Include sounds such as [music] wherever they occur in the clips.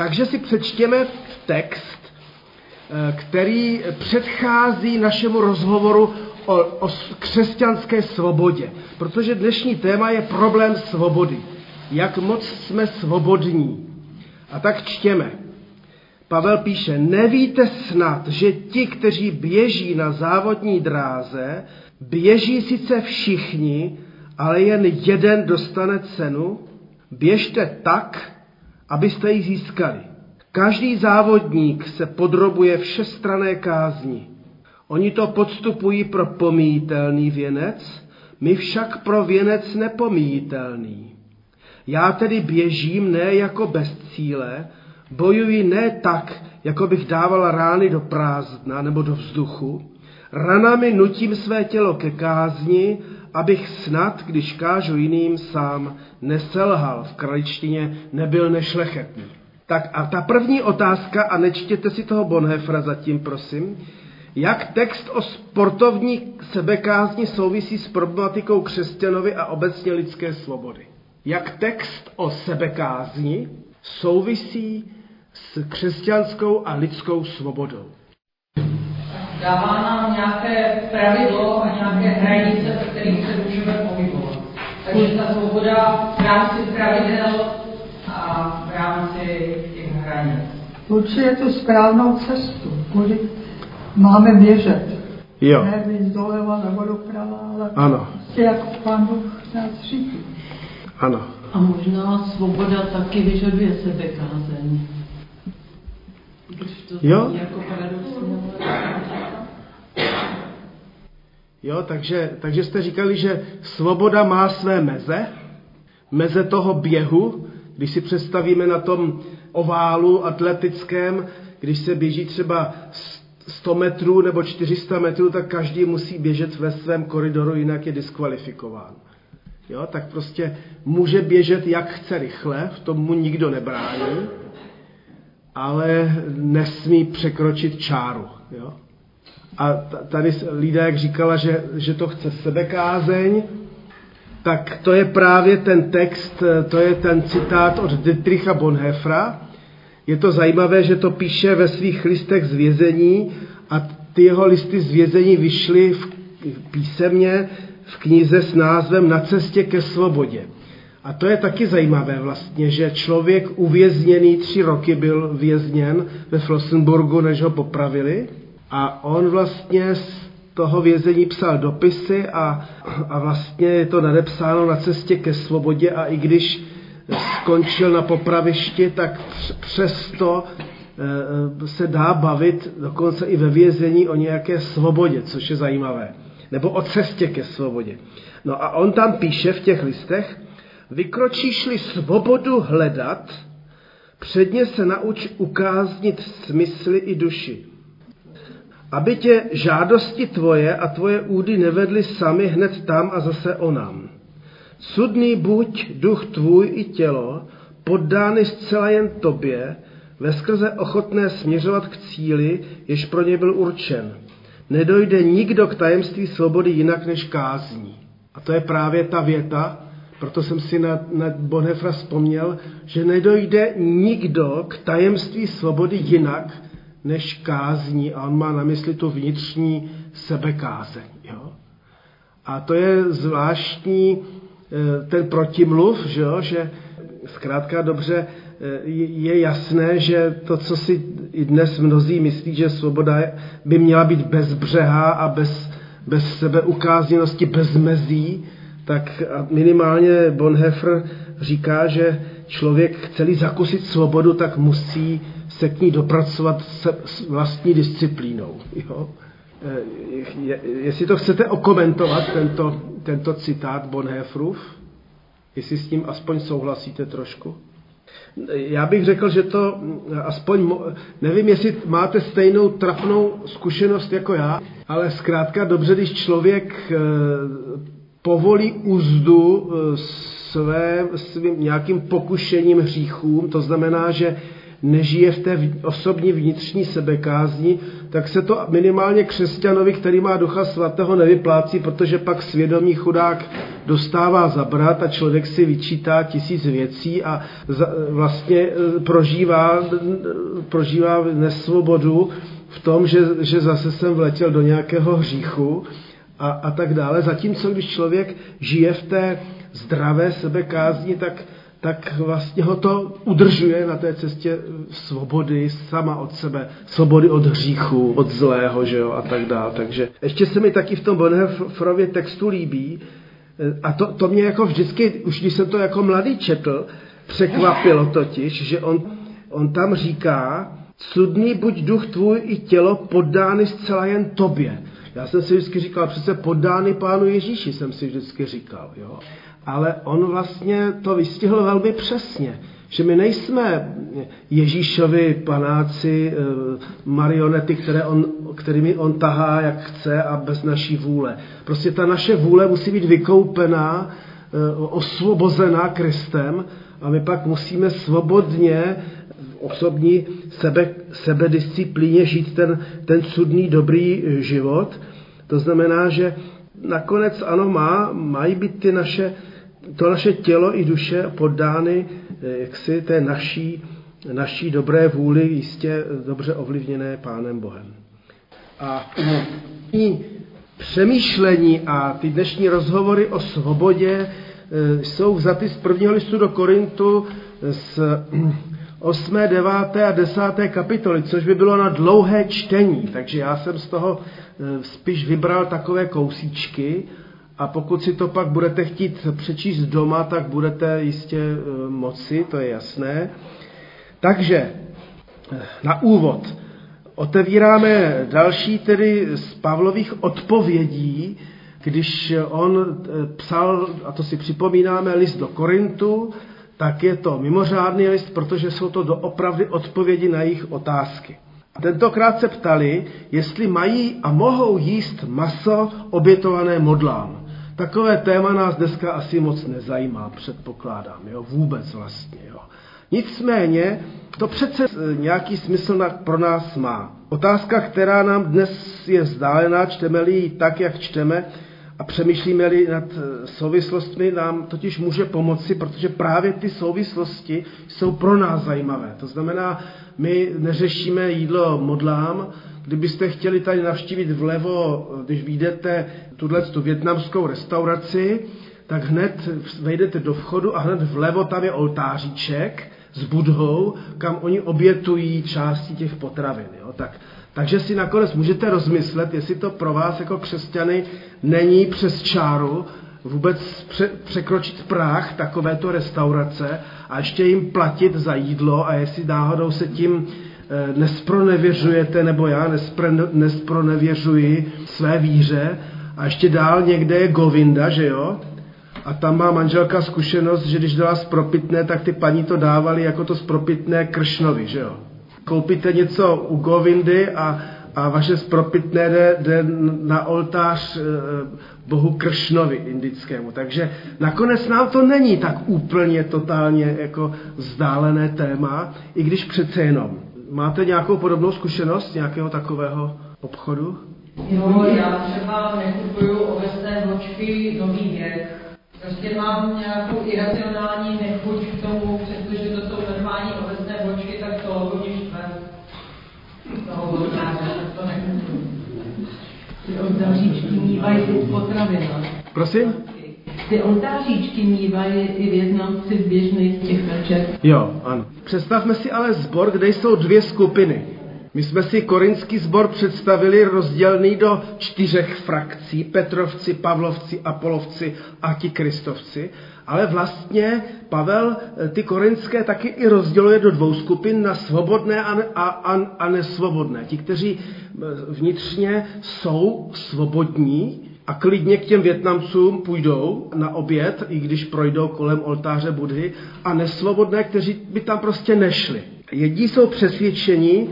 Takže si přečtěme text, eh, který předchází našemu rozhovoru o, o křesťanské svobodě. Protože dnešní téma je problém svobody. Jak moc jsme svobodní. A tak čtěme. Pavel píše, nevíte snad, že ti, kteří běží na závodní dráze, běží sice všichni, ale jen jeden dostane cenu? Běžte tak, abyste ji získali. Každý závodník se podrobuje všestrané kázni. Oni to podstupují pro pomíjitelný věnec, my však pro věnec nepomíjitelný. Já tedy běžím ne jako bez cíle, bojuji ne tak, jako bych dávala rány do prázdna nebo do vzduchu. Ranami nutím své tělo ke kázni, abych snad, když kážu jiným, sám neselhal. V kraličtině nebyl nešlechetný. Tak a ta první otázka, a nečtěte si toho Bonhefra zatím, prosím, jak text o sportovní sebekázni souvisí s problematikou křesťanovi a obecně lidské svobody? Jak text o sebekázni souvisí s křesťanskou a lidskou svobodou? Dává nám nějaké pravidlo a nějaké hranice, ve kterých se můžeme pohybovat. Takže ta svoboda v rámci pravidel a v rámci těch hranic. Určitě tu správnou cestu, kudy máme běžet. Jo. Ne víc doleva nebo doprava, ale Ano. prostě jak pán Bůh nás říká. Ano. A možná svoboda taky vyžaduje sebekázeň. Když to Jo. jako paradoxně, Jo, takže, takže jste říkali, že svoboda má své meze, meze toho běhu, když si představíme na tom oválu atletickém, když se běží třeba 100 metrů nebo 400 metrů, tak každý musí běžet ve svém koridoru, jinak je diskvalifikován. Jo, tak prostě může běžet jak chce rychle, v tom mu nikdo nebrání, ale nesmí překročit čáru. Jo? A tady Lída, jak říkala, že, že to chce sebekázeň, tak to je právě ten text, eh, to je ten citát od Dietricha Bonhoeffera. Je to zajímavé, že to píše ve svých listech z vězení a ty jeho listy z vězení vyšly v, písemně v knize s názvem Na cestě ke svobodě. A to je taky zajímavé vlastně, že člověk uvězněný tři roky byl vězněn ve Flossenburgu, než ho popravili. A on vlastně z toho vězení psal dopisy a, a vlastně je to nadepsáno na cestě ke svobodě a i když skončil na popravišti, tak př- přesto eh, se dá bavit dokonce i ve vězení o nějaké svobodě, což je zajímavé. Nebo o cestě ke svobodě. No a on tam píše v těch listech, vykročíš-li svobodu hledat, předně se nauč ukáznit smysly i duši. Aby tě žádosti tvoje a tvoje údy nevedly sami hned tam a zase onam. Sudný buď duch tvůj i tělo, poddány zcela jen tobě, ve skrze ochotné směřovat k cíli, jež pro ně byl určen. Nedojde nikdo k tajemství svobody jinak než kázní. A to je právě ta věta, proto jsem si na, na Bonhefra vzpomněl, že nedojde nikdo k tajemství svobody jinak než kázní. A on má na mysli tu vnitřní sebekázeň. Jo? A to je zvláštní eh, ten protimluv, že, jo? že zkrátka dobře eh, je jasné, že to, co si i dnes mnozí myslí, že svoboda by měla být bezbřehá a bez, bez sebeukázněnosti, bez mezí, tak minimálně Bonhoeffer říká, že člověk chce zakusit svobodu, tak musí se k ní dopracovat se, s vlastní disciplínou. Jo? Eh, je- Jestli to chcete okomentovat, tento, tento citát Bonhoefferův, jestli s tím aspoň souhlasíte trošku. Já bych řekl, že to mm, aspoň, nevím, jestli máte stejnou trapnou zkušenost jako já, ale zkrátka dobře, když člověk eh, povolí úzdu eh, své, svým nějakým pokušením hříchům, to znamená, že nežije v té osobní vnitřní sebekázni, tak se to minimálně křesťanovi, který má ducha svatého, nevyplácí, protože pak svědomí chudák dostává zabrat a člověk si vyčítá tisíc věcí a vlastně e, prožívá, prožívá nesvobodu v tom, že, že zase jsem vletěl do nějakého hříchu a, a tak dále. Zatímco když člověk žije v té zdravé sebekázni, tak tak vlastně ho to udržuje na té cestě svobody sama od sebe, svobody od hříchu, od zlého, že jo, a tak dále. Takže ještě se mi taky v tom Bonhoefferově textu líbí, eh, a to, to mě jako vždycky, už když jsem to jako mladý četl, překvapilo totiž, že on, on tam říká, cudný buď duch tvůj i tělo poddány zcela jen tobě. Já jsem si vždycky říkal, přece poddány pánu Ježíši, jsem si vždycky říkal. Jo ale on vlastně to vystihl velmi přesně, že my nejsme Ježíšovi panáci, eh, marionety, které on, kterými on tahá, jak chce a bez naší vůle. Prostě ta naše vůle musí být vykoupená, eh, osvobozená Kristem a my pak musíme svobodně osobní sebe, sebedisciplíně žít ten, ten cudný, dobrý život. To znamená, že nakonec ano, má, mají být ty naše to naše tělo i duše poddány eh, jaksi té naší, naší dobré vůli, jistě dobře ovlivněné Pánem Bohem. A [clears throat] přemýšlení a ty dnešní rozhovory o svobodě eh, jsou vzaty z prvního listu do Korintu z [clears throat] 8., 9. a 10. kapitoly, což by bylo na dlouhé čtení, takže já jsem z toho eh, spíš vybral takové kousíčky a pokud si to pak budete chtít přečíst doma, tak budete jistě eh, moci, to je jasné. Takže eh, na úvod otevíráme další tedy z Pavlových odpovědí, když on eh, psal, a to si připomínáme, list do Korintu, tak je to mimořádný list, protože jsou to doopravdy odpovědi na jejich otázky. Tentokrát se ptali, jestli mají a mohou jíst maso obětované modlám. Takové téma nás dneska asi moc nezajímá, předpokládám, jo, vůbec vlastně, jo. Nicméně to přece nějaký smysl pro nás má. Otázka, která nám dnes je vzdálená, čteme-li ji tak, jak čteme a přemýšlíme-li nad eh, souvislostmi, nám totiž může pomoci, protože právě ty souvislosti jsou pro nás zajímavé. To znamená, my neřešíme jídlo modlám, Kdybyste chtěli tady navštívit vlevo, když vyjdete tuhle tu větnamskou restauraci, tak hned vejdete do vchodu a hned vlevo tam je oltáříček s budhou, kam oni obětují části těch potravin. Jo? Tak, takže si nakonec můžete rozmyslet, jestli to pro vás jako křesťany není přes čáru vůbec pře- překročit práh takovéto restaurace a ještě jim platit za jídlo a jestli náhodou se tím nespronevěřujete, nebo já nespronevěřuji své víře a ještě dál někde je Govinda, že jo? A tam má manželka zkušenost, že když dala spropitné, tak ty paní to dávali jako to spropitné Kršnovi, že jo? Koupíte něco u Govindy a, a vaše spropitné jde, jde na oltář e, bohu Kršnovi indickému. Takže nakonec nám to není tak úplně totálně jako vzdálené téma, i když přece jenom. Máte nějakou podobnou zkušenost nějakého takového obchodu? Jo, já třeba nekupuju ovesné vločky nový věk. Prostě mám nějakou iracionální nechuť k tomu, přestože to jsou normální ovesné vločky, tak to hodně štve. Toho to nekupuju. Ty oltáříčky mývají potravina. Prosím? Ty oltáříčky mývají i věznamci v běžných těch večer. Jo, ano. Představme si ale zbor, kde jsou dvě skupiny. My jsme si korinský sbor představili rozdělený do čtyřech frakcí, Petrovci, Pavlovci, Apolovci a ti Kristovci, ale vlastně Pavel eh, ty korinské taky i rozděluje do dvou skupin na svobodné a, a, a, a nesvobodné. Ti, kteří eh, vnitřně jsou svobodní, a klidně k těm Větnamcům půjdou na oběd, i když projdou kolem oltáře Budhy, a nesvobodné, kteří by tam prostě nešli. Jedí jsou přesvědčení,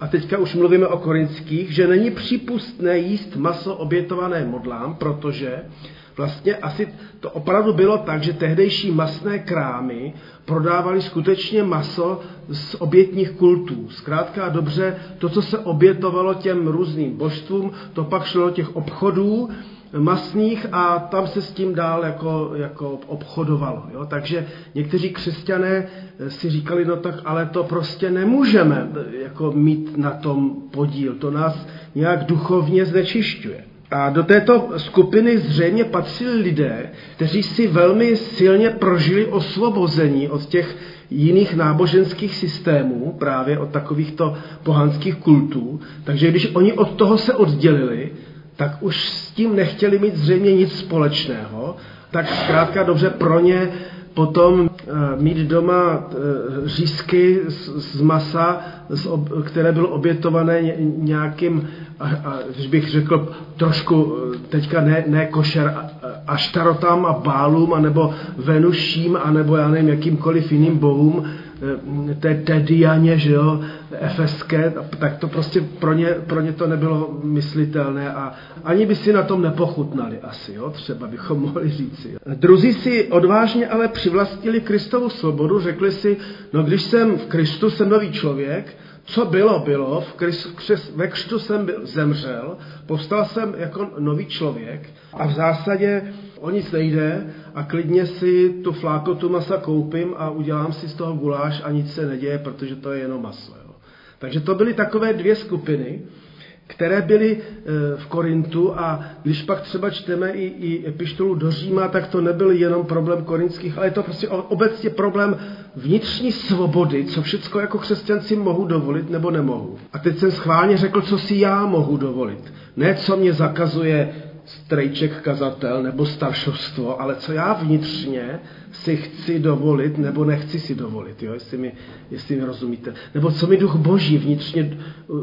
a teďka už mluvíme o korinských, že není přípustné jíst maso obětované modlám, protože vlastně asi to opravdu bylo tak, že tehdejší masné krámy prodávali skutečně maso z obětních kultů. Zkrátka a dobře, to, co se obětovalo těm různým božstvům, to pak šlo do těch obchodů, masných a tam se s tím dál jako, jako obchodovalo. Jo? Takže někteří křesťané si říkali, no tak ale to prostě nemůžeme jako mít na tom podíl, to nás nějak duchovně znečišťuje. A do této skupiny zřejmě patřili lidé, kteří si velmi silně prožili osvobození od těch jiných náboženských systémů, právě od takovýchto pohanských kultů. Takže když oni od toho se oddělili, tak už s tím nechtěli mít zřejmě nic společného, tak zkrátka dobře pro ně potom eh, mít doma eh, řízky z masa, které bylo obětované nějakým, když bych řekl trošku eh, teďka ne, ne košer, aštarotám a bálům, anebo venuším, anebo já nevím, jakýmkoliv jiným bohům, té, té Dianě, že jo, efeské, tak to prostě pro ně, pro ně to nebylo myslitelné a ani by si na tom nepochutnali asi, jo, třeba bychom [laughs] mohli říci. Druzí si odvážně ale přivlastnili Kristovu svobodu, řekli si, no když jsem v Kristu, jsem nový člověk, co bylo, bylo, v Christ, ve křtu jsem byl, zemřel, povstal jsem jako nový člověk a v zásadě o nic nejde a klidně si tu flákotu masa koupím a udělám si z toho guláš a nic se neděje, protože to je jenom maso. Jo. Takže to byly takové dvě skupiny, které byly e, v Korintu a když pak třeba čteme i, i epištolu do Říma, tak to nebyl jenom problém korinských, ale je to prostě obecně problém vnitřní svobody, co všechno jako křesťan si mohu dovolit nebo nemohu. A teď jsem schválně řekl, co si já mohu dovolit. Ne, co mě zakazuje strejček kazatel nebo staršovstvo, ale co já vnitřně si chci dovolit nebo nechci si dovolit, jo, jestli, mi, jestli mi rozumíte. Nebo co mi duch boží vnitřně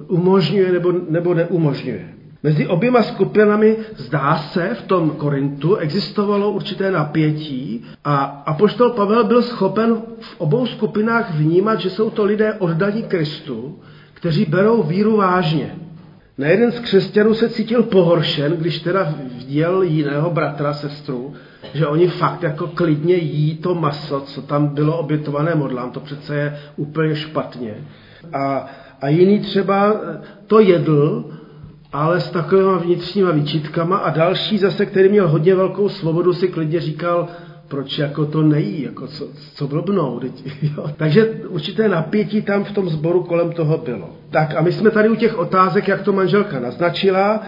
umožňuje nebo, nebo neumožňuje. Mezi oběma skupinami zdá se v tom Korintu existovalo určité napětí a apoštol Pavel byl schopen v obou skupinách vnímat, že jsou to lidé oddaní Kristu, kteří berou víru vážně. Na jeden z křesťanů se cítil pohoršen, když teda viděl jiného bratra, sestru, že oni fakt jako klidně jí to maso, co tam bylo obětované modlám, to přece je úplně špatně. A, a jiný třeba to jedl, ale s takovými vnitřníma výčitkama a další zase, který měl hodně velkou svobodu, si klidně říkal, proč jako to nejí, jako co, co blbnou. Teď, [laughs] jo. Takže určité napětí tam v tom sboru kolem toho bylo. Tak a my jsme tady u těch otázek, jak to manželka naznačila,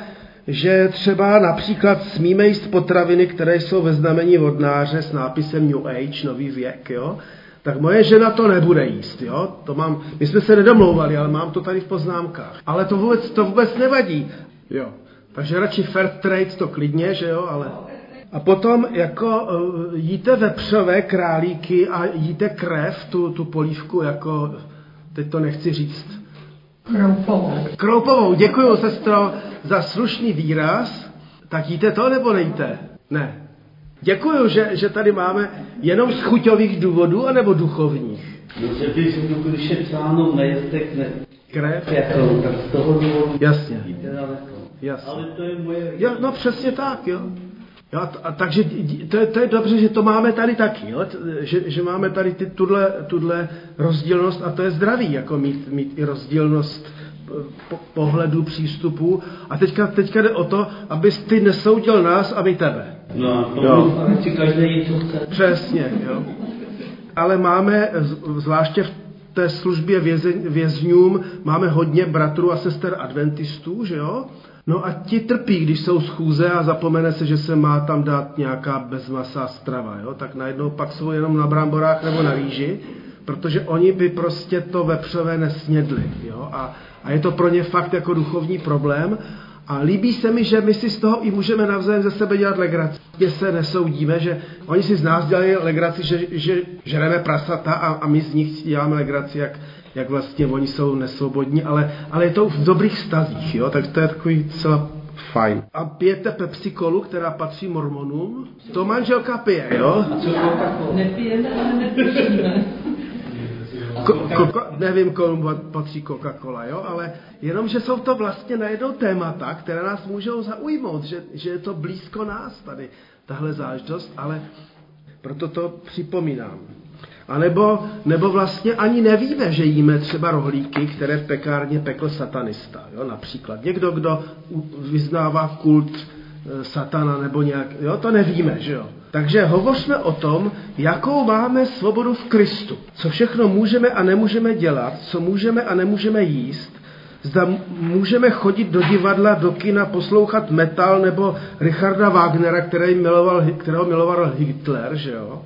že třeba například smíme jíst potraviny, které jsou ve znamení vodnáře s nápisem New Age, nový věk, jo? tak moje žena to nebude jíst. Jo? To mám, my jsme se nedomlouvali, ale mám to tady v poznámkách. Ale to vůbec, to vůbec nevadí. Jo. Takže radši fair trade to klidně, že jo, ale... A potom jako eh, jíte vepřové králíky a jíte krev, tu, tu polívku, jako, teď to nechci říct. Kroupovou. Kroupovou, děkuji sestro za slušný výraz. Tak jíte to nebo nejíte? Ne. Děkuju, že, že tady máme jenom z chuťových důvodů, anebo duchovních. No, když je psáno nejeste krev, jako, tak z toho důvodu Jasně. jíte daleko. Jasně. Ale to je moje... Jo, no přesně tak, jo. Jo a, takže to je, to je dobře, že to máme tady taky, jo? Že, že máme tady ty, tuhle, tuhle rozdílnost a to je zdravý, jako mít, mít i rozdílnost po, pohledu, přístupu. A teďka, teďka jde o to, abys ty nesoudil nás a my tebe. No, Jo. si každý co chce. Přesně, jo. Ale máme, zvláště v té službě vězeň, vězňům, máme hodně bratrů a sester adventistů, že jo? No a ti trpí, když jsou schůze a zapomene se, že se má tam dát nějaká bezmasá strava, jo? Tak najednou pak jsou jenom na bramborách nebo na rýži, protože oni by prostě to vepřové nesnědli, jo? A, a je to pro ně fakt jako duchovní problém. A líbí se mi, že my si z toho i můžeme navzájem ze sebe dělat legraci. Že se nesoudíme, že oni si z nás dělají legraci, že, že žereme prasata a, a my z nich děláme legraci, jak, jak vlastně oni jsou nesvobodní, ale, ale je to v dobrých stazích, jo? tak to je takový celá fajn. A pijete Pepsi Colu, která patří mormonům? To manželka pije, jo? Nepijeme, ale nepijeme. Ko, ko, nevím, komu patří Coca-Cola, jo, ale jenom, že jsou to vlastně najednou témata, které nás můžou zaujmout, že, že je to blízko nás tady. tahle záležitost, ale proto to připomínám. A nebo, nebo vlastně ani nevíme, že jíme třeba rohlíky, které v pekárně pekl satanista. Jo? Například někdo, kdo vyznává kult satana nebo nějak, jo? to nevíme, že jo. Takže hovořme o tom, jakou máme svobodu v Kristu. Co všechno můžeme a nemůžeme dělat, co můžeme a nemůžeme jíst, Zda můžeme chodit do divadla, do kina, poslouchat metal nebo Richarda Wagnera, který miloval, kterého miloval Hitler, že jo?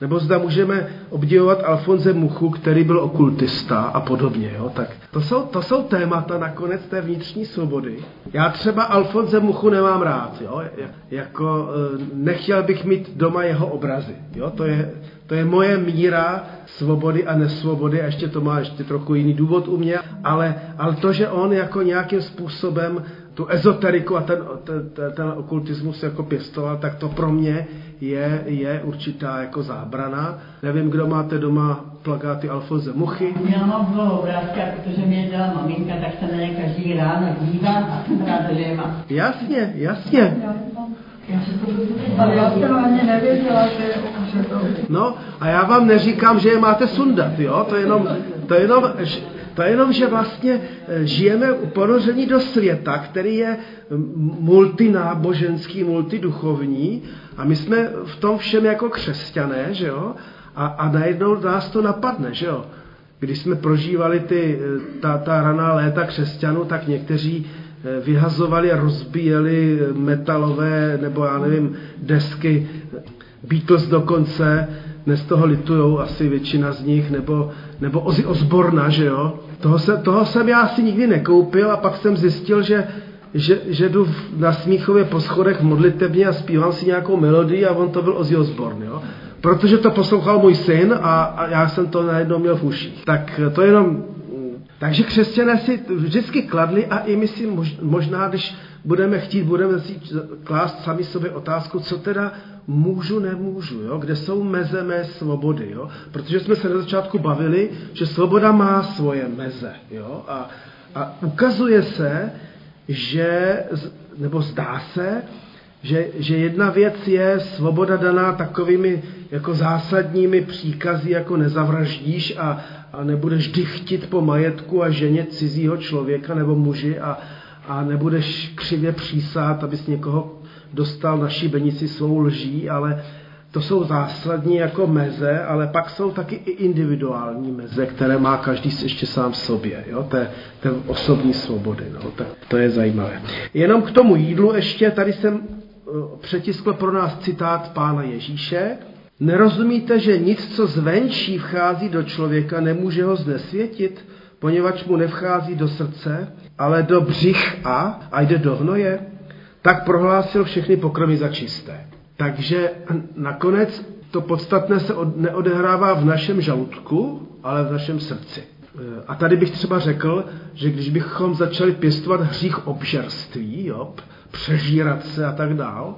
Nebo zda můžeme obdivovat Alfonze Muchu, který byl okultista a podobně. Jo? Tak to jsou, to jsou témata nakonec té vnitřní svobody. Já třeba Alfonze Muchu nemám rád. Jo? Jako, eh, nechtěl bych mít doma jeho obrazy. Jo? To, je, to je moje míra svobody a nesvobody a ještě to má ještě trochu jiný důvod u mě, ale, ale to, že on jako nějakým způsobem tu ezoteriku a ten, ten, ten okultismus jako pěstoval, tak to pro mě je, je určitá jako zábrana. Nevím, kdo máte doma plakáty Alfonze Muchy. Já mám dlouho obrázka, protože mě dělá maminka, tak se na ně každý ráno dívám a jsem rád, že je má. Jasně, jasně. Ale já jsem ani nevěděla, že, že to... No a já vám neříkám, že je máte sundat, jo? To je jenom, to je jenom, to je jenom, že vlastně eh, žijeme ponoření do světa, který je multináboženský, multiduchovní a my jsme v tom všem jako křesťané, že jo? A, a najednou nás to napadne, že jo? Když jsme prožívali ty, eh, ta, ta raná léta křesťanů, tak někteří eh, vyhazovali a rozbíjeli metalové, nebo já nevím, desky Beatles dokonce, dnes toho litujou asi většina z nich, nebo, nebo Ozzy Osborna, že jo? Toho, se, toho jsem já asi nikdy nekoupil a pak jsem zjistil, že, že, že jdu na Smíchově po schodech modlitebně a zpívám si nějakou melodii a on to byl Ozzy Osbourne, jo? Protože to poslouchal můj syn a, a já jsem to najednou měl v uších. Tak to jenom... Takže křesťané si vždycky kladli a i my si možná, když budeme chtít, budeme si klást sami sobě otázku, co teda můžu, nemůžu, jo? kde jsou meze mé svobody. Jo? Protože jsme se na začátku bavili, že svoboda má svoje meze. Jo? A, a ukazuje se, že, nebo zdá se, že, že jedna věc je svoboda daná takovými jako zásadními příkazy, jako nezavraždíš a, a nebudeš dychtit po majetku a ženě cizího člověka nebo muži a, a nebudeš křivě přísát, abys někoho dostal na šibenici svou lží, ale to jsou zásadní jako meze, ale pak jsou taky i individuální meze, které má každý ještě sám sobě, jo? Té, té osobní svobody. No? Tak to je zajímavé. Jenom k tomu jídlu ještě, tady jsem eh, přetiskl pro nás citát pána Ježíše. Nerozumíte, že nic, co zvenčí vchází do člověka, nemůže ho znesvětit, poněvadž mu nevchází do srdce, ale do břicha a jde do hnoje? tak prohlásil všechny pokrmy za čisté. Takže nakonec to podstatné se neodehrává v našem žaludku, ale v našem srdci. A tady bych třeba řekl, že když bychom začali pěstovat hřích obžerství, jo, přežírat se a tak dál,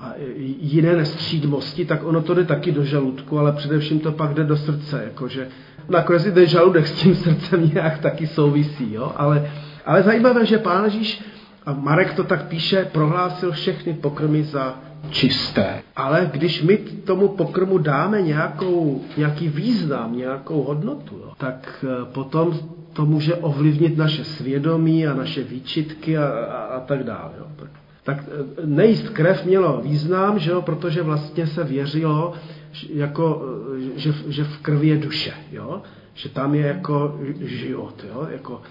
a jiné nestřídmosti, tak ono to jde taky do žaludku, ale především to pak jde do srdce, jakože nakonec i ten žaludek s tím srdcem [laughs] nějak taky souvisí, jo? Ale, ale zajímavé, že pán Ježíš a Marek to tak píše, prohlásil všechny pokrmy za čisté. Ale když my tomu pokrmu dáme nějakou, nějaký význam, nějakou hodnotu, jo, tak eh, potom to může ovlivnit naše svědomí a naše výčitky a, a, a tak dále. Jo. Tak, eh, nejíst krev mělo význam, že jo, protože vlastně se věřilo, jako, eh, že, že v krvi je duše, jo? že tam je jako život. Jo? Jako,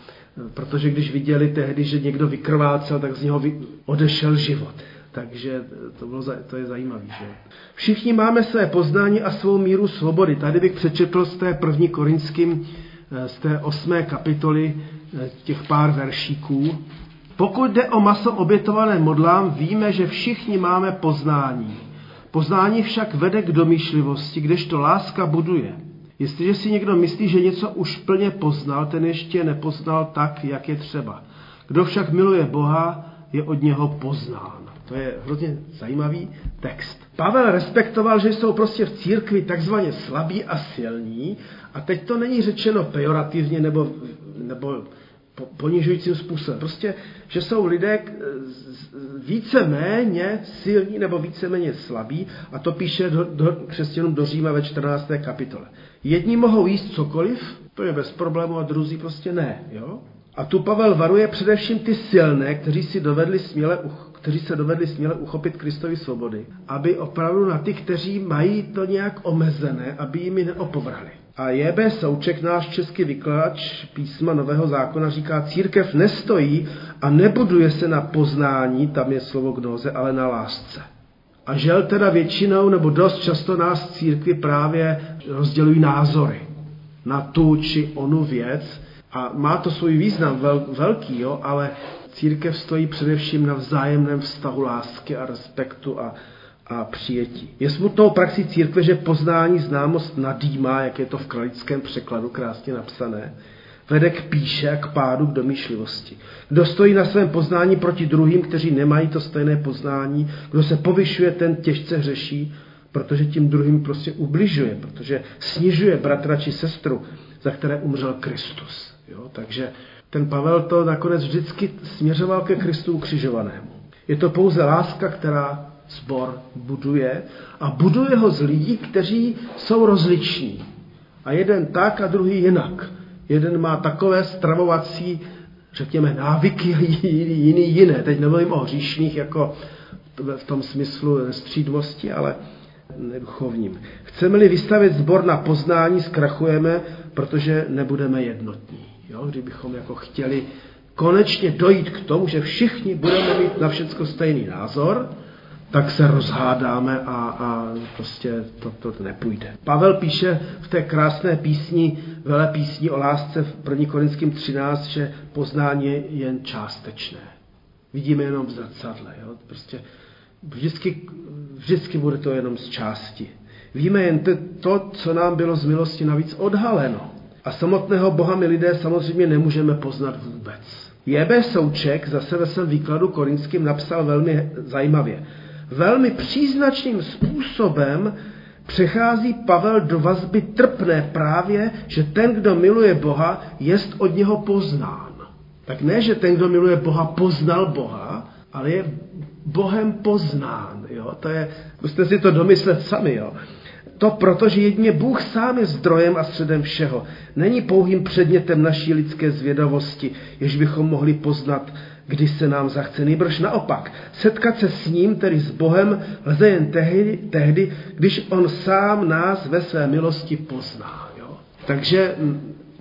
protože když viděli tehdy, že někdo vykrvácel, tak z něho odešel život. Takže to, bylo, to je zajímavé. Že? Všichni máme své poznání a svou míru svobody. Tady bych přečetl z té první korinským, z té osmé kapitoly těch pár veršíků. Pokud jde o maso obětované modlám, víme, že všichni máme poznání. Poznání však vede k domýšlivosti, kdežto láska buduje. Jestliže si někdo myslí, že něco už plně poznal, ten ještě nepoznal tak, jak je třeba. Kdo však miluje Boha, je od něho poznán. To je hrozně zajímavý text. Pavel respektoval, že jsou prostě v církvi takzvaně slabí a silní a teď to není řečeno pejorativně nebo, nebo ponižujícím způsobem. Prostě, že jsou lidé více méně silní nebo více méně slabí a to píše do, do, křesťanům do Říma ve 14. kapitole. Jedni mohou jíst cokoliv, to je bez problému a druzí prostě ne. Jo? A tu Pavel varuje především ty silné, kteří, si dovedli směle, kteří se dovedli směle uchopit Kristovi svobody, aby opravdu na ty, kteří mají to nějak omezené, aby jimi neopovrhli. A J.B. Souček, náš český vykladač písma Nového zákona, říká, církev nestojí a nebuduje se na poznání, tam je slovo gnoze, ale na lásce. A žel teda většinou, nebo dost často nás církvi právě rozdělují názory na tu či onu věc, a má to svůj význam vel, velký, jo, ale církev stojí především na vzájemném vztahu lásky a respektu a, a přijetí. Je smutnou praxi církve, že poznání známost nadýmá, jak je to v kralickém překladu krásně napsané, vede k píše a k pádu k domýšlivosti. Kdo stojí na svém poznání proti druhým, kteří nemají to stejné poznání, kdo se povyšuje, ten těžce hřeší, protože tím druhým prostě ubližuje, protože snižuje bratra či sestru, za které umřel Kristus. Jo? Takže ten Pavel to nakonec vždycky směřoval ke Kristu ukřižovanému. Je to pouze láska, která zbor buduje a buduje ho z lidí, kteří jsou rozliční. A jeden tak a druhý jinak. Jeden má takové stravovací, řekněme, návyky jiný, jiné. Teď nemluvím o hříšných jako v tom smyslu střídmosti, ale neduchovním. Chceme-li vystavit zbor na poznání, zkrachujeme, protože nebudeme jednotní. Jo? Kdybychom jako chtěli konečně dojít k tomu, že všichni budeme mít na všecko stejný názor, tak se rozhádáme a, a prostě to, to nepůjde. Pavel píše v té krásné písni, vele písni o lásce v 1. Korinským 13, že poznání je jen částečné. Vidíme jenom v zrcadle. Jo? Prostě vždycky, vždycky bude to jenom z části. Víme jen to, co nám bylo z milosti navíc odhaleno. A samotného Boha my lidé samozřejmě nemůžeme poznat vůbec. J.B. Souček zase ve svém výkladu korinským napsal velmi zajímavě. Velmi příznačným způsobem přechází Pavel do vazby trpné právě, že ten, kdo miluje Boha, jest od něho poznán. Tak ne, že ten, kdo miluje Boha, poznal Boha, ale je Bohem poznán. Jo? To je, musíte si to domyslet sami. Jo? To proto, že jedině Bůh sám je zdrojem a středem všeho. Není pouhým předmětem naší lidské zvědavosti, jež bychom mohli poznat, když se nám zachce. Nejbrž naopak, setkat se s ním, tedy s Bohem, lze jen tehdy, tehdy když on sám nás ve své milosti pozná. Jo? Takže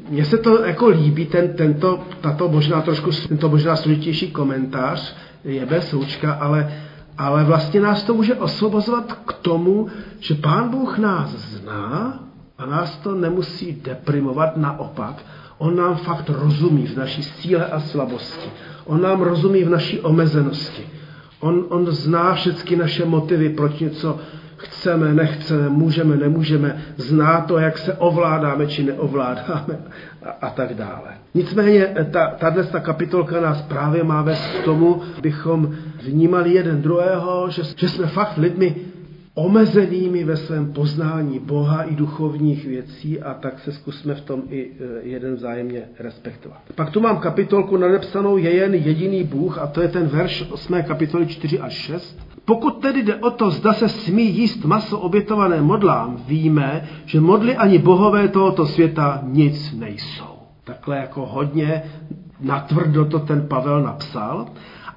mně se to jako líbí, ten, tento, tato možná trošku, tento možná složitější komentář, je bez součka, ale ale vlastně nás to může osvobozovat k tomu, že Pán Bůh nás zná a nás to nemusí deprimovat, naopak. On nám fakt rozumí v naší síle a slabosti. On nám rozumí v naší omezenosti. On, on zná všechny naše motivy, proč něco chceme, nechceme, můžeme, nemůžeme, zná to, jak se ovládáme či neovládáme a, a tak dále. Nicméně ta, tato ta kapitolka nás právě má vést k tomu, bychom vnímali jeden druhého, že, že jsme fakt lidmi omezenými ve svém poznání Boha i duchovních věcí a tak se zkusme v tom i e, jeden vzájemně respektovat. Pak tu mám kapitolku nadepsanou je jen jediný Bůh a to je ten verš 8. kapitoly 4 až 6. Pokud tedy jde o to, zda se smí jíst maso obětované modlám, víme, že modly ani bohové tohoto světa nic nejsou. Takhle jako hodně natvrdo to ten Pavel napsal.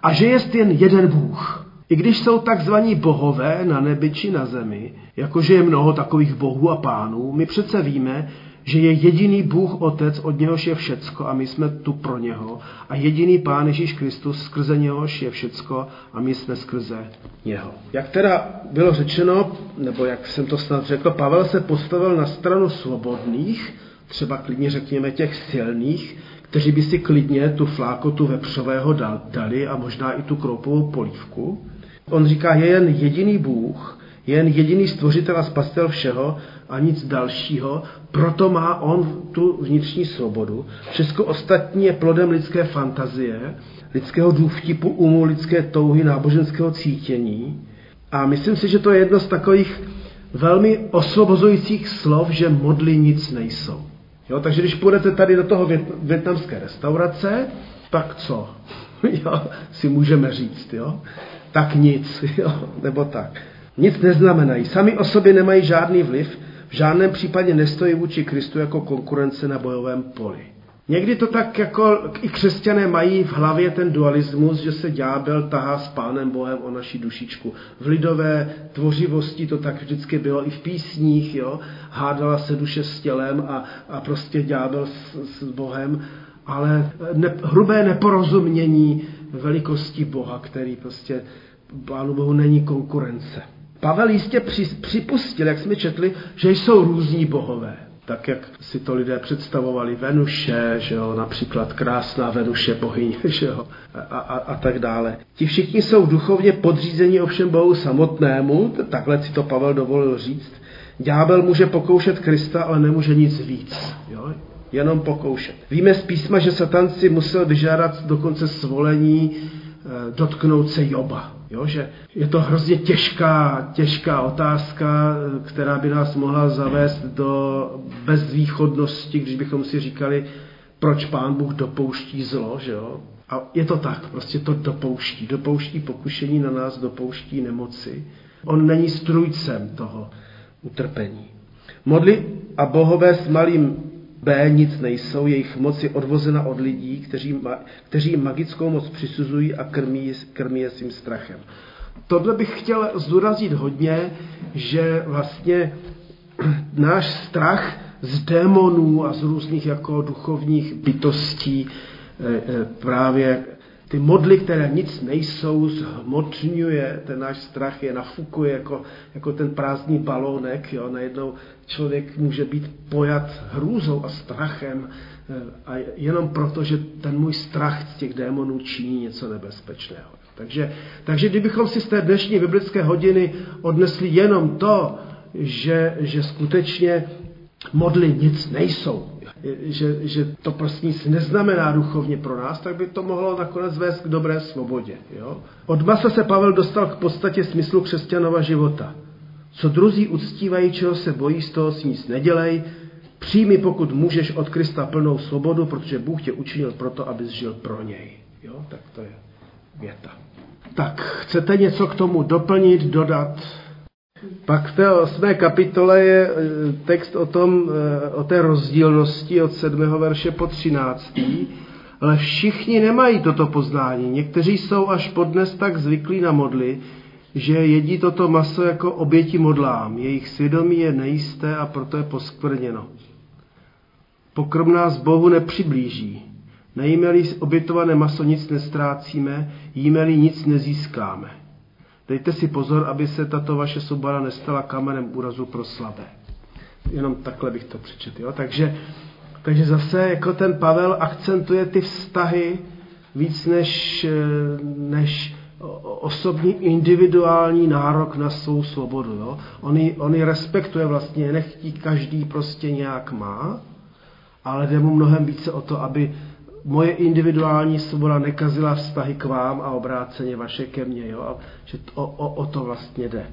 A že jest jen jeden Bůh. I když jsou takzvaní bohové na nebi či na zemi, jakože je mnoho takových bohů a pánů, my přece víme, že je jediný Bůh Otec, od něhož je všecko a my jsme tu pro něho. A jediný Pán Ježíš Kristus, skrze něhož je všecko a my jsme skrze něho. Jak teda bylo řečeno, nebo jak jsem to snad řekl, Pavel se postavil na stranu svobodných, třeba klidně řekněme těch silných, kteří by si klidně tu flákotu vepřového dali a možná i tu kroupovou polívku. On říká, je jen jediný Bůh, jen jediný stvořitel a spastel všeho a nic dalšího, proto má on tu vnitřní svobodu. Všechno ostatní je plodem lidské fantazie, lidského důvtipu, umu, lidské touhy, náboženského cítění. A myslím si, že to je jedno z takových velmi osvobozujících slov, že modly nic nejsou. Jo, takže když půjdete tady do toho větnamské restaurace, tak co? [laughs] jo, si můžeme říct, jo? Tak nic, [laughs] jo, nebo tak. Nic neznamenají. Sami o sobě nemají žádný vliv, v žádném případě nestojí vůči Kristu jako konkurence na bojovém poli. Někdy to tak jako i křesťané mají v hlavě ten dualismus, že se ďábel tahá s pánem Bohem o naši dušičku. V lidové tvořivosti to tak vždycky bylo i v písních, jo? hádala se duše s tělem a, a prostě ďábel s, s Bohem, ale ne, hrubé neporozumění velikosti Boha, který prostě Pánu Bohu není konkurence. Pavel jistě připustil, jak jsme četli, že jsou různí bohové tak jak si to lidé představovali Venuše, že jo, například krásná Venuše bohyně, [laughs] že jo, a, a, a tak dále. Ti všichni jsou duchovně podřízeni ovšem Bohu samotnému, takhle si to Pavel dovolil říct. Ďábel může pokoušet Krista, ale nemůže nic víc. Jo? Jenom pokoušet. Víme z písma, že Satan si musel vyžádat dokonce svolení eh, dotknout se Joba. Jo, že je to hrozně těžká, těžká otázka, která by nás mohla zavést do bezvýchodnosti, když bychom si říkali, proč pán Bůh dopouští zlo, že jo? A je to tak, prostě to dopouští. Dopouští pokušení na nás, dopouští nemoci. On není strujcem toho utrpení. Modly a bohové s malým B nic nejsou, jejich moc je odvozena od lidí, kteří, kteří magickou moc přisuzují a krmí, krmí je svým strachem. Tohle bych chtěl zdůraznit hodně, že vlastně [clears throat] náš strach z démonů a z různých jako duchovních bytostí eh, eh, právě ty modly, které nic nejsou, zhmotňuje, ten náš strach je nafukuje jako, jako ten prázdný balónek. Jo. Najednou člověk může být pojat hrůzou a strachem eh, a jenom proto, že ten můj strach z těch démonů činí něco nebezpečného. Takže, takže kdybychom si z té dnešní biblické hodiny odnesli jenom to, že, že skutečně modly nic nejsou, že, že to prostě nic neznamená duchovně pro nás, tak by to mohlo nakonec vést k dobré svobodě. Jo? Od masa se Pavel dostal k podstatě smyslu křesťanova života. Co druzí uctívají, čeho se bojí, z toho si nic nedělej. Přijmi, pokud můžeš, od Krista plnou svobodu, protože Bůh tě učinil proto, abys žil pro něj. Jo? Tak to je věta. Tak, chcete něco k tomu doplnit, dodat? Pak v té osmé kapitole je e, text o, tom, e, o té rozdílnosti od sedmého verše po třináctý, ale všichni nemají toto poznání. Někteří jsou až podnes tak zvyklí na modly, že jedí toto maso jako oběti modlám. Jejich svědomí je nejisté a proto je poskvrněno. Pokrm nás Bohu nepřiblíží. Nejíme-li obětované maso nic nestrácíme, jíme-li nic nezískáme. Dejte si pozor, aby se tato vaše sobara nestala kamenem úrazu pro slabé. Jenom takhle bych to přečetl. Jo? Takže, takže zase jako ten Pavel akcentuje ty vztahy víc než, než osobní individuální nárok na svou svobodu. Jo? On, ji, on ji respektuje vlastně, nechtí každý prostě nějak má, ale jde mu mnohem více o to, aby moje individuální svoboda nekazila vztahy k vám a obráceně vaše ke mně. Jo? A že o, o, o to vlastně jde.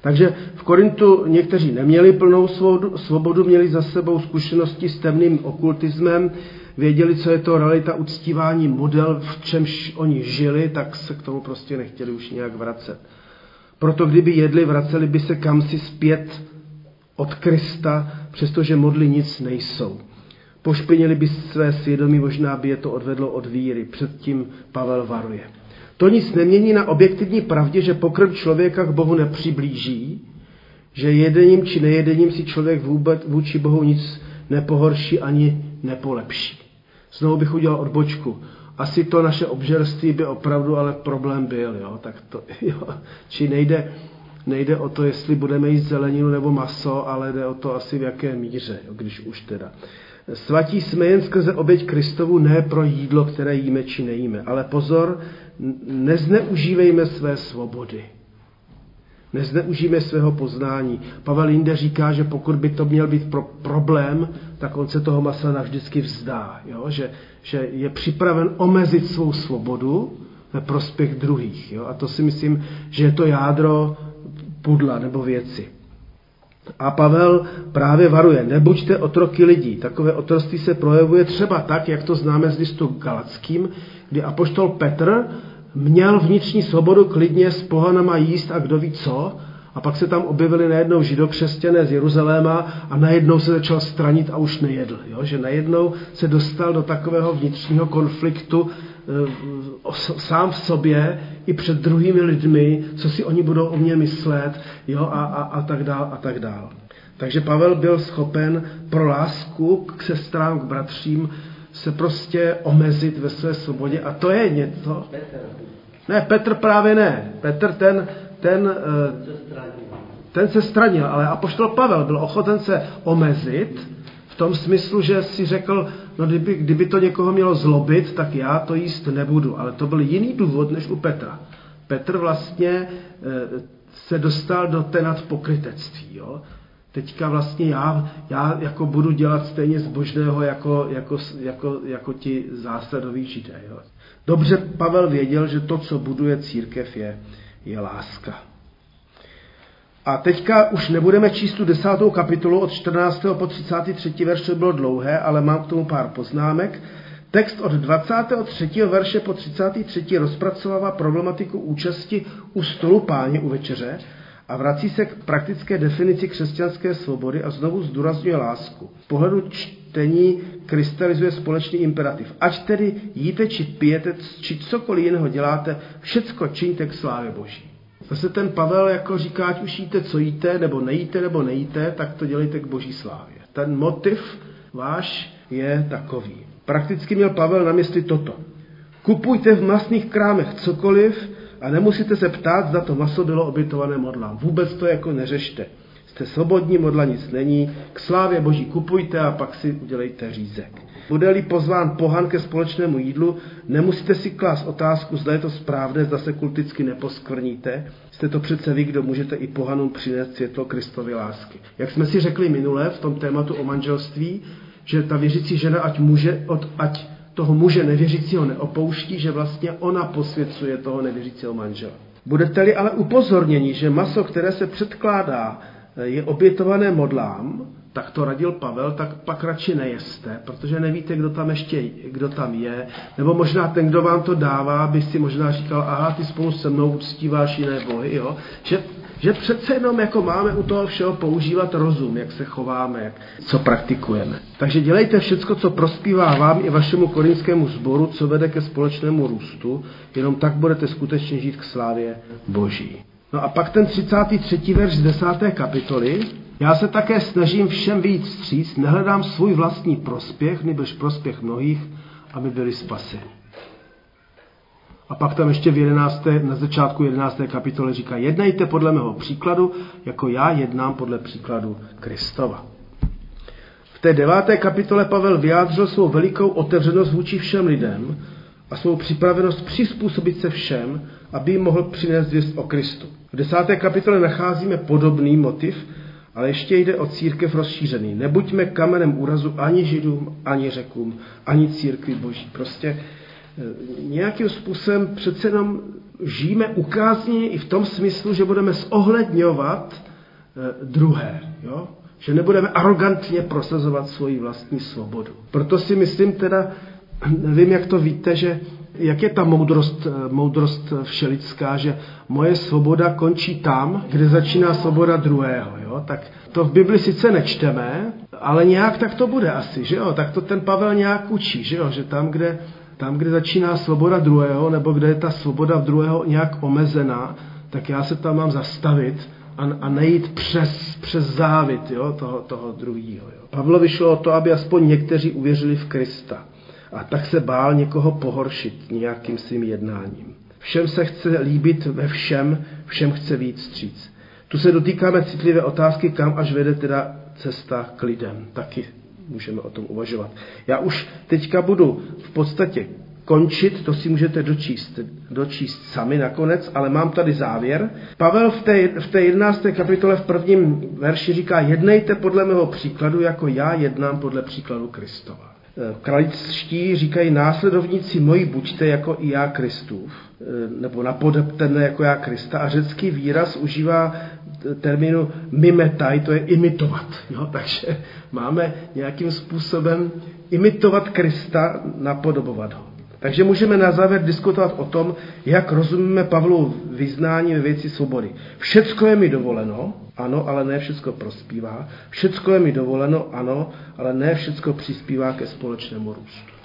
Takže v Korintu někteří neměli plnou svobodu, svobodu, měli za sebou zkušenosti s temným okultismem, věděli, co je to realita uctívání model, v čemž oni žili, tak se k tomu prostě nechtěli už nějak vracet. Proto kdyby jedli, vraceli by se kamsi zpět od Krista, přestože modly nic nejsou. Pošpinili by své svědomí, možná by je to odvedlo od víry. Předtím Pavel varuje. To nic nemění na objektivní pravdě, že pokrm člověka k Bohu nepřiblíží, že jedením či nejedením si člověk vůbec vůči Bohu nic nepohorší ani nepolepší. Znovu bych udělal odbočku. Asi to naše obžerství by opravdu ale problém byl. Jo? Tak to, [laughs] jo. Či nejde, nejde o to, jestli budeme jíst zeleninu nebo maso, ale jde o to asi v jaké míře, jo? když už teda. Svatí jsme jen skrze oběť Kristovu ne pro jídlo, které jíme či nejíme. Ale pozor, nezneužívejme své svobody. Nezneužijeme svého poznání. Pavel jinde říká, že pokud by to měl být pro problém, tak on se toho masa navždycky vzdá. Jo? Že, že je připraven omezit svou svobodu ve prospěch druhých. Jo? A to si myslím, že je to jádro pudla nebo věci. A Pavel právě varuje, nebuďte otroky lidí. Takové otroství se projevuje třeba tak, jak to známe z listu Galackým, kdy apoštol Petr měl vnitřní svobodu klidně s pohanama jíst a kdo ví co, a pak se tam objevili najednou židokřesťané z Jeruzaléma a najednou se začal stranit a už nejedl. Jo? Že najednou se dostal do takového vnitřního konfliktu sám v sobě i před druhými lidmi, co si oni budou o mě myslet jo? A, a, a tak dál a tak dál. Takže Pavel byl schopen pro lásku k sestrám, k bratřím se prostě omezit ve své svobodě a to je něco. Ne, Petr právě ne. Petr ten, ten, eh, ten se stranil, ale apoštol Pavel byl ochoten se omezit v tom smyslu, že si řekl, no kdyby, kdyby to někoho mělo zlobit, tak já to jíst nebudu. Ale to byl jiný důvod než u Petra. Petr vlastně eh, se dostal do té nadpokrytectví. Jo? teďka vlastně já, já jako budu dělat stejně zbožného jako, jako, jako, jako ti zásadoví židé. Jo. Dobře Pavel věděl, že to, co buduje církev, je, je láska. A teďka už nebudeme číst tu desátou kapitolu od 14. po 33. verš, to bylo dlouhé, ale mám k tomu pár poznámek. Text od 23. verše po 33. rozpracovává problematiku účasti u stolu páně u večeře a vrací se k praktické definici křesťanské svobody a znovu zdůrazňuje lásku. V pohledu čtení krystalizuje společný imperativ. Ať tedy jíte, či pijete, či cokoliv jiného děláte, všecko čiňte k slávě Boží. Zase ten Pavel jako říká, ať už jíte, co jíte, nebo nejíte, nebo nejíte, tak to dělejte k boží slávě. Ten motiv váš je takový. Prakticky měl Pavel na mysli toto. Kupujte v masných krámech cokoliv, a nemusíte se ptát, zda to maso bylo obětované modlám. Vůbec to jako neřešte. Jste svobodní, modla nic není. K slávě Boží kupujte a pak si udělejte řízek. Bude-li pozván pohan ke společnému jídlu, nemusíte si klást otázku, zda je to správné, zda se kulticky neposkvrníte. Jste to přece vy, kdo můžete i pohanům přinést světlo Kristovy lásky. Jak jsme si řekli minule v tom tématu o manželství, že ta věřící žena ať, může, od, ať toho muže nevěřícího neopouští, že vlastně ona posvěcuje toho nevěřícího manžela. Budete-li ale upozorněni, že maso, které se předkládá, je obětované modlám, tak to radil Pavel, tak pak radši nejeste, protože nevíte, kdo tam ještě, kdo tam je. Nebo možná ten, kdo vám to dává, by si možná říkal, aha, ty spolu se mnou uctíváš jiné bohy, jo. Že že přece jenom jako máme u toho všeho používat rozum, jak se chováme, jak, co praktikujeme. Takže dělejte všecko, co prospívá vám i vašemu korinskému sboru, co vede ke společnému růstu, jenom tak budete skutečně žít k slávě Boží. No a pak ten 33. verš z 10. kapitoly. Já se také snažím všem víc stříc, nehledám svůj vlastní prospěch, nebož prospěch mnohých, aby byli spaseni. A pak tam ještě v 11. na začátku 11. kapitole říká, jednejte podle mého příkladu, jako já jednám podle příkladu Kristova. V té deváté kapitole Pavel vyjádřil svou velikou otevřenost vůči všem lidem a svou připravenost přizpůsobit se všem, aby jim mohl přinést věst o Kristu. V desáté kapitole nacházíme podobný motiv, ale ještě jde o církev rozšířený. Nebuďme kamenem úrazu ani židům, ani řekům, ani církvi boží. Prostě nějakým způsobem přece jenom žijeme ukázně i v tom smyslu, že budeme zohledňovat eh, druhé. Jo? Že nebudeme arrogantně prosazovat svoji vlastní svobodu. Proto si myslím teda, nevím, jak to víte, že jak je ta moudrost, eh, moudrost všelidská, že moje svoboda končí tam, kde začíná svoboda druhého. Jo? Tak to v Bibli sice nečteme, ale nějak tak to bude asi, že jo? Tak to ten Pavel nějak učí, že jo? Že tam, kde tam, kde začíná svoboda druhého, nebo kde je ta svoboda v druhého nějak omezená, tak já se tam mám zastavit a, a nejít přes, přes závit jo, toho, toho druhého. Pavlovi šlo o to, aby aspoň někteří uvěřili v Krista. A tak se bál někoho pohoršit nějakým svým jednáním. Všem se chce líbit ve všem, všem chce víc stříc. Tu se dotýkáme citlivé otázky, kam až vede teda cesta k lidem. Taky můžeme o tom uvažovat. Já už teďka budu v podstatě končit, to si můžete dočíst, dočíst sami nakonec, ale mám tady závěr. Pavel v té, v té 11. kapitole v prvním verši říká, jednejte podle mého příkladu, jako já jednám podle příkladu Kristova. E, kraličtí říkají, následovníci moji buďte jako i já Kristův, e, nebo napodobtené jako já Krista. A řecký výraz užívá termínu mimetaj, to je imitovat. Jo? [laughs] Takže máme nějakým způsobem imitovat Krista, napodobovat ho. Takže můžeme na závěr diskutovat o tom, jak rozumíme Pavlu vyznání ve věci svobody. Všecko je mi dovoleno, ano, ale ne všecko prospívá. Všecko je mi dovoleno, ano, ale ne všecko přispívá ke společnému růstu.